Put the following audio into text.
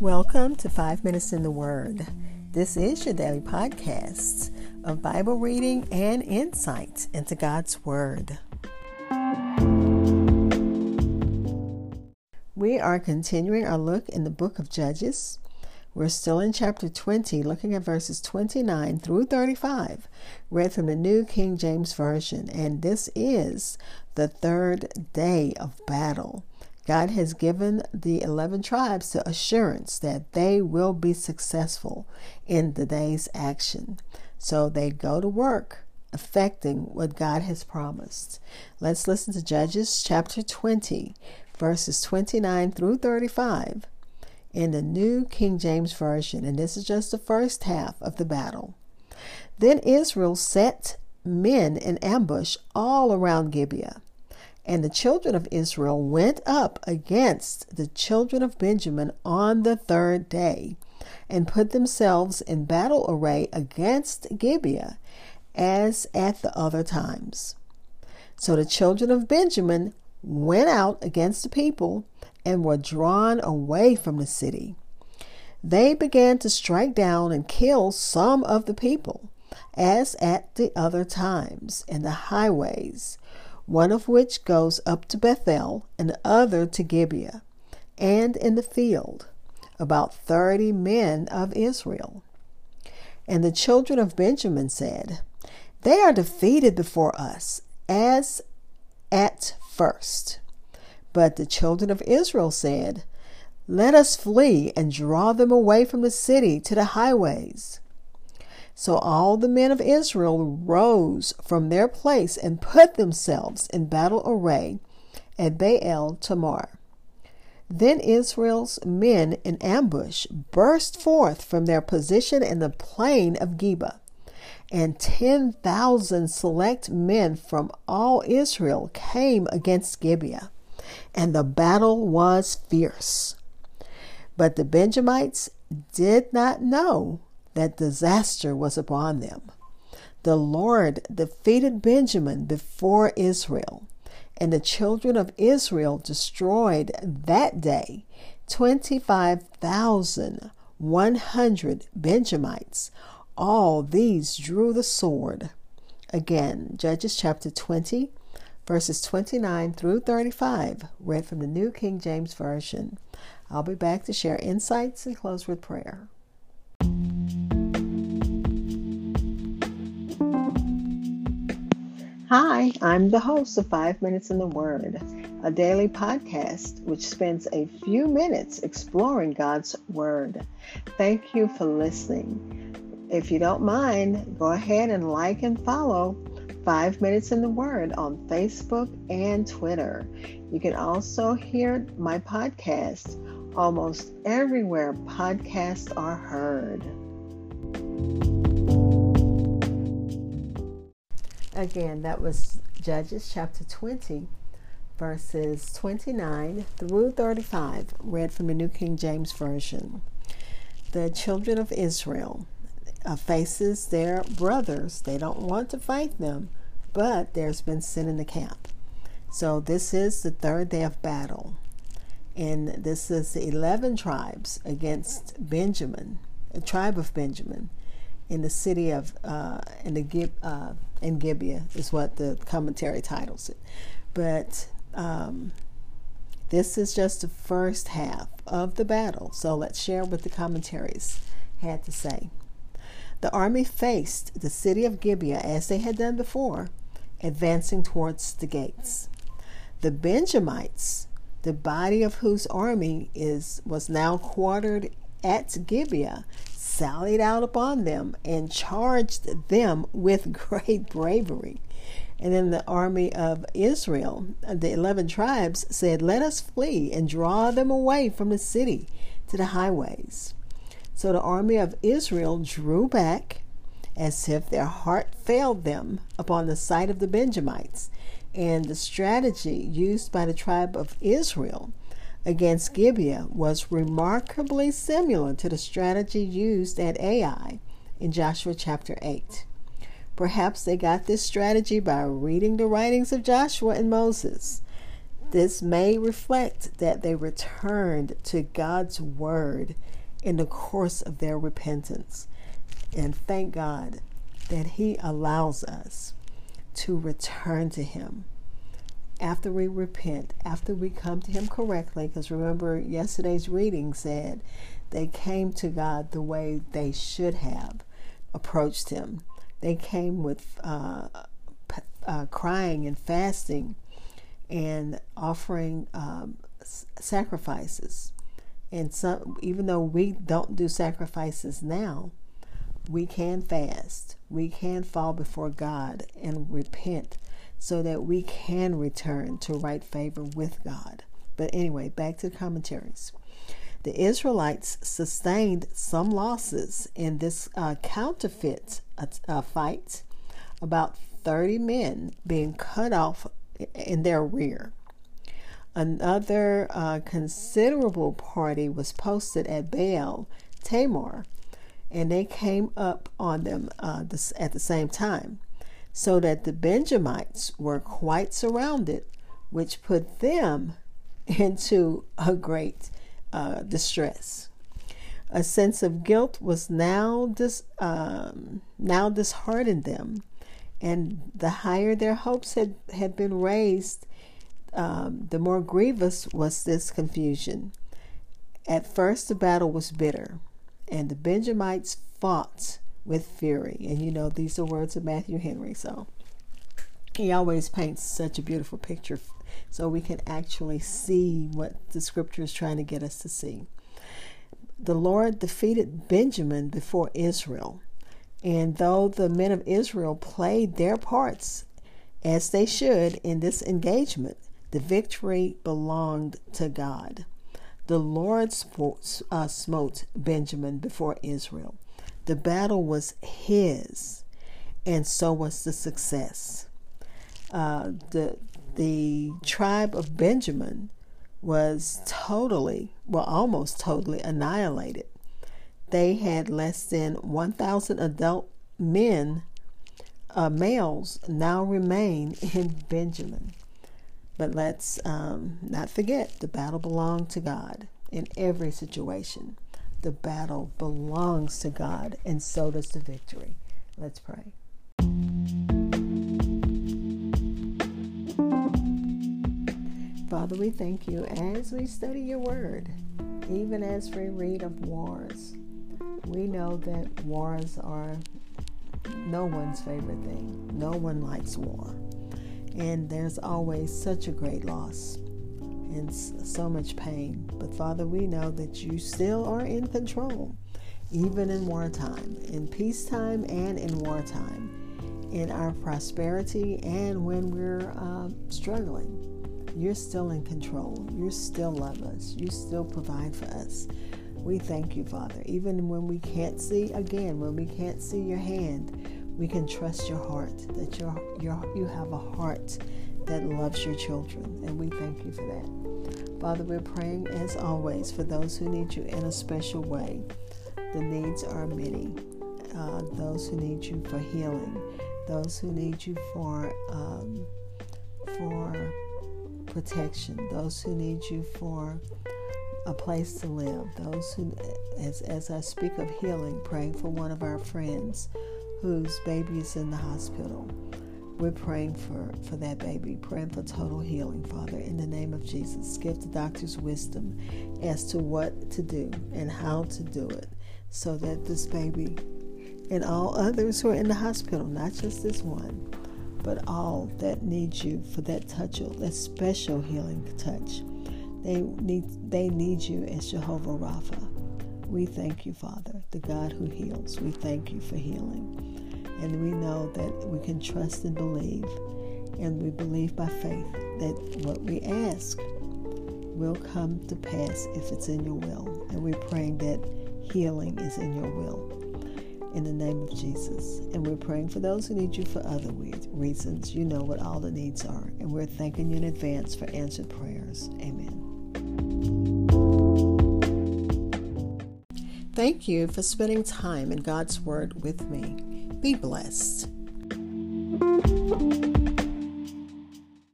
Welcome to Five Minutes in the Word. This is your daily podcast of Bible reading and insight into God's Word. We are continuing our look in the book of Judges. We're still in chapter 20, looking at verses 29 through 35, read from the New King James Version. And this is the third day of battle. God has given the 11 tribes the assurance that they will be successful in the day's action. So they go to work affecting what God has promised. Let's listen to Judges chapter 20, verses 29 through 35 in the New King James Version. And this is just the first half of the battle. Then Israel set men in ambush all around Gibeah. And the children of Israel went up against the children of Benjamin on the third day, and put themselves in battle array against Gibeah, as at the other times. So the children of Benjamin went out against the people and were drawn away from the city. They began to strike down and kill some of the people, as at the other times, in the highways one of which goes up to Bethel and the other to Gibeah, and in the field about thirty men of Israel. And the children of Benjamin said, They are defeated before us, as at first. But the children of Israel said, Let us flee and draw them away from the city to the highways. So all the men of Israel rose from their place and put themselves in battle array at Baal Tamar. Then Israel's men in ambush burst forth from their position in the plain of Geba, and ten thousand select men from all Israel came against Gibeah, and the battle was fierce. But the Benjamites did not know that disaster was upon them. The Lord defeated Benjamin before Israel, and the children of Israel destroyed that day 25,100 Benjamites. All these drew the sword. Again, Judges chapter 20, verses 29 through 35, read from the New King James Version. I'll be back to share insights and close with prayer. Hi, I'm the host of Five Minutes in the Word, a daily podcast which spends a few minutes exploring God's Word. Thank you for listening. If you don't mind, go ahead and like and follow Five Minutes in the Word on Facebook and Twitter. You can also hear my podcast almost everywhere podcasts are heard. Again, that was Judges chapter 20, verses 29 through 35, read from the New King James Version. The children of Israel uh, faces their brothers. They don't want to fight them, but there's been sin in the camp. So this is the third day of battle. And this is the 11 tribes against Benjamin, a tribe of Benjamin in the city of uh, in the Gib, uh, in Gibeah is what the commentary titles it. But um, this is just the first half of the battle. So let's share what the commentaries had to say. The army faced the city of Gibeah as they had done before, advancing towards the gates. The Benjamites, the body of whose army is was now quartered at Gibeah, sallied out upon them and charged them with great bravery. And then the army of Israel, the 11 tribes, said, Let us flee and draw them away from the city to the highways. So the army of Israel drew back as if their heart failed them upon the sight of the Benjamites. And the strategy used by the tribe of Israel against Gibeah was remarkably similar to the strategy used at Ai in Joshua chapter 8. Perhaps they got this strategy by reading the writings of Joshua and Moses. This may reflect that they returned to God's word in the course of their repentance. And thank God that He allows us to return to Him after we repent, after we come to Him correctly. Because remember, yesterday's reading said they came to God the way they should have approached Him. They came with uh, uh, crying and fasting and offering um, sacrifices. And some, even though we don't do sacrifices now, we can fast. We can fall before God and repent so that we can return to right favor with God. But anyway, back to the commentaries. The Israelites sustained some losses in this uh, counterfeit uh, uh fight, about 30 men being cut off in their rear. Another uh, considerable party was posted at Baal Tamar, and they came up on them uh, this, at the same time, so that the Benjamites were quite surrounded, which put them into a great uh, distress. A sense of guilt was now dis, um, now disheartened them, and the higher their hopes had, had been raised, um, the more grievous was this confusion. At first, the battle was bitter, and the Benjamites fought with fury. And you know, these are words of Matthew Henry, so he always paints such a beautiful picture so we can actually see what the scripture is trying to get us to see. The Lord defeated Benjamin before Israel. And though the men of Israel played their parts as they should in this engagement, the victory belonged to God. The Lord smote, uh, smote Benjamin before Israel. The battle was his, and so was the success. Uh, the the tribe of Benjamin was totally, well, almost totally annihilated they had less than 1,000 adult men, uh, males, now remain in Benjamin. But let's um, not forget the battle belonged to God in every situation. The battle belongs to God, and so does the victory. Let's pray. Father, we thank you as we study your word, even as we read of wars we know that wars are no one's favorite thing. No one likes war. And there's always such a great loss and so much pain. But Father, we know that you still are in control, even in wartime, in peacetime and in wartime, in our prosperity and when we're uh, struggling. You're still in control. You still love us. You still provide for us. We thank you, Father. Even when we can't see, again, when we can't see your hand, we can trust your heart, that you're, you're, you have a heart that loves your children. And we thank you for that. Father, we're praying as always for those who need you in a special way. The needs are many. Uh, those who need you for healing, those who need you for um, for protection, those who need you for a place to live. Those who, as, as I speak of healing, praying for one of our friends whose baby is in the hospital. We're praying for, for that baby, praying for total healing, Father, in the name of Jesus. Give the doctors wisdom as to what to do and how to do it so that this baby and all others who are in the hospital, not just this one, but all that need you for that touch, that special healing touch they need, they need you as Jehovah Rapha. We thank you, Father, the God who heals. We thank you for healing. And we know that we can trust and believe. And we believe by faith that what we ask will come to pass if it's in your will. And we're praying that healing is in your will. In the name of Jesus. And we're praying for those who need you for other reasons. You know what all the needs are. And we're thanking you in advance for answered prayers. Amen. Thank you for spending time in God's Word with me. Be blessed.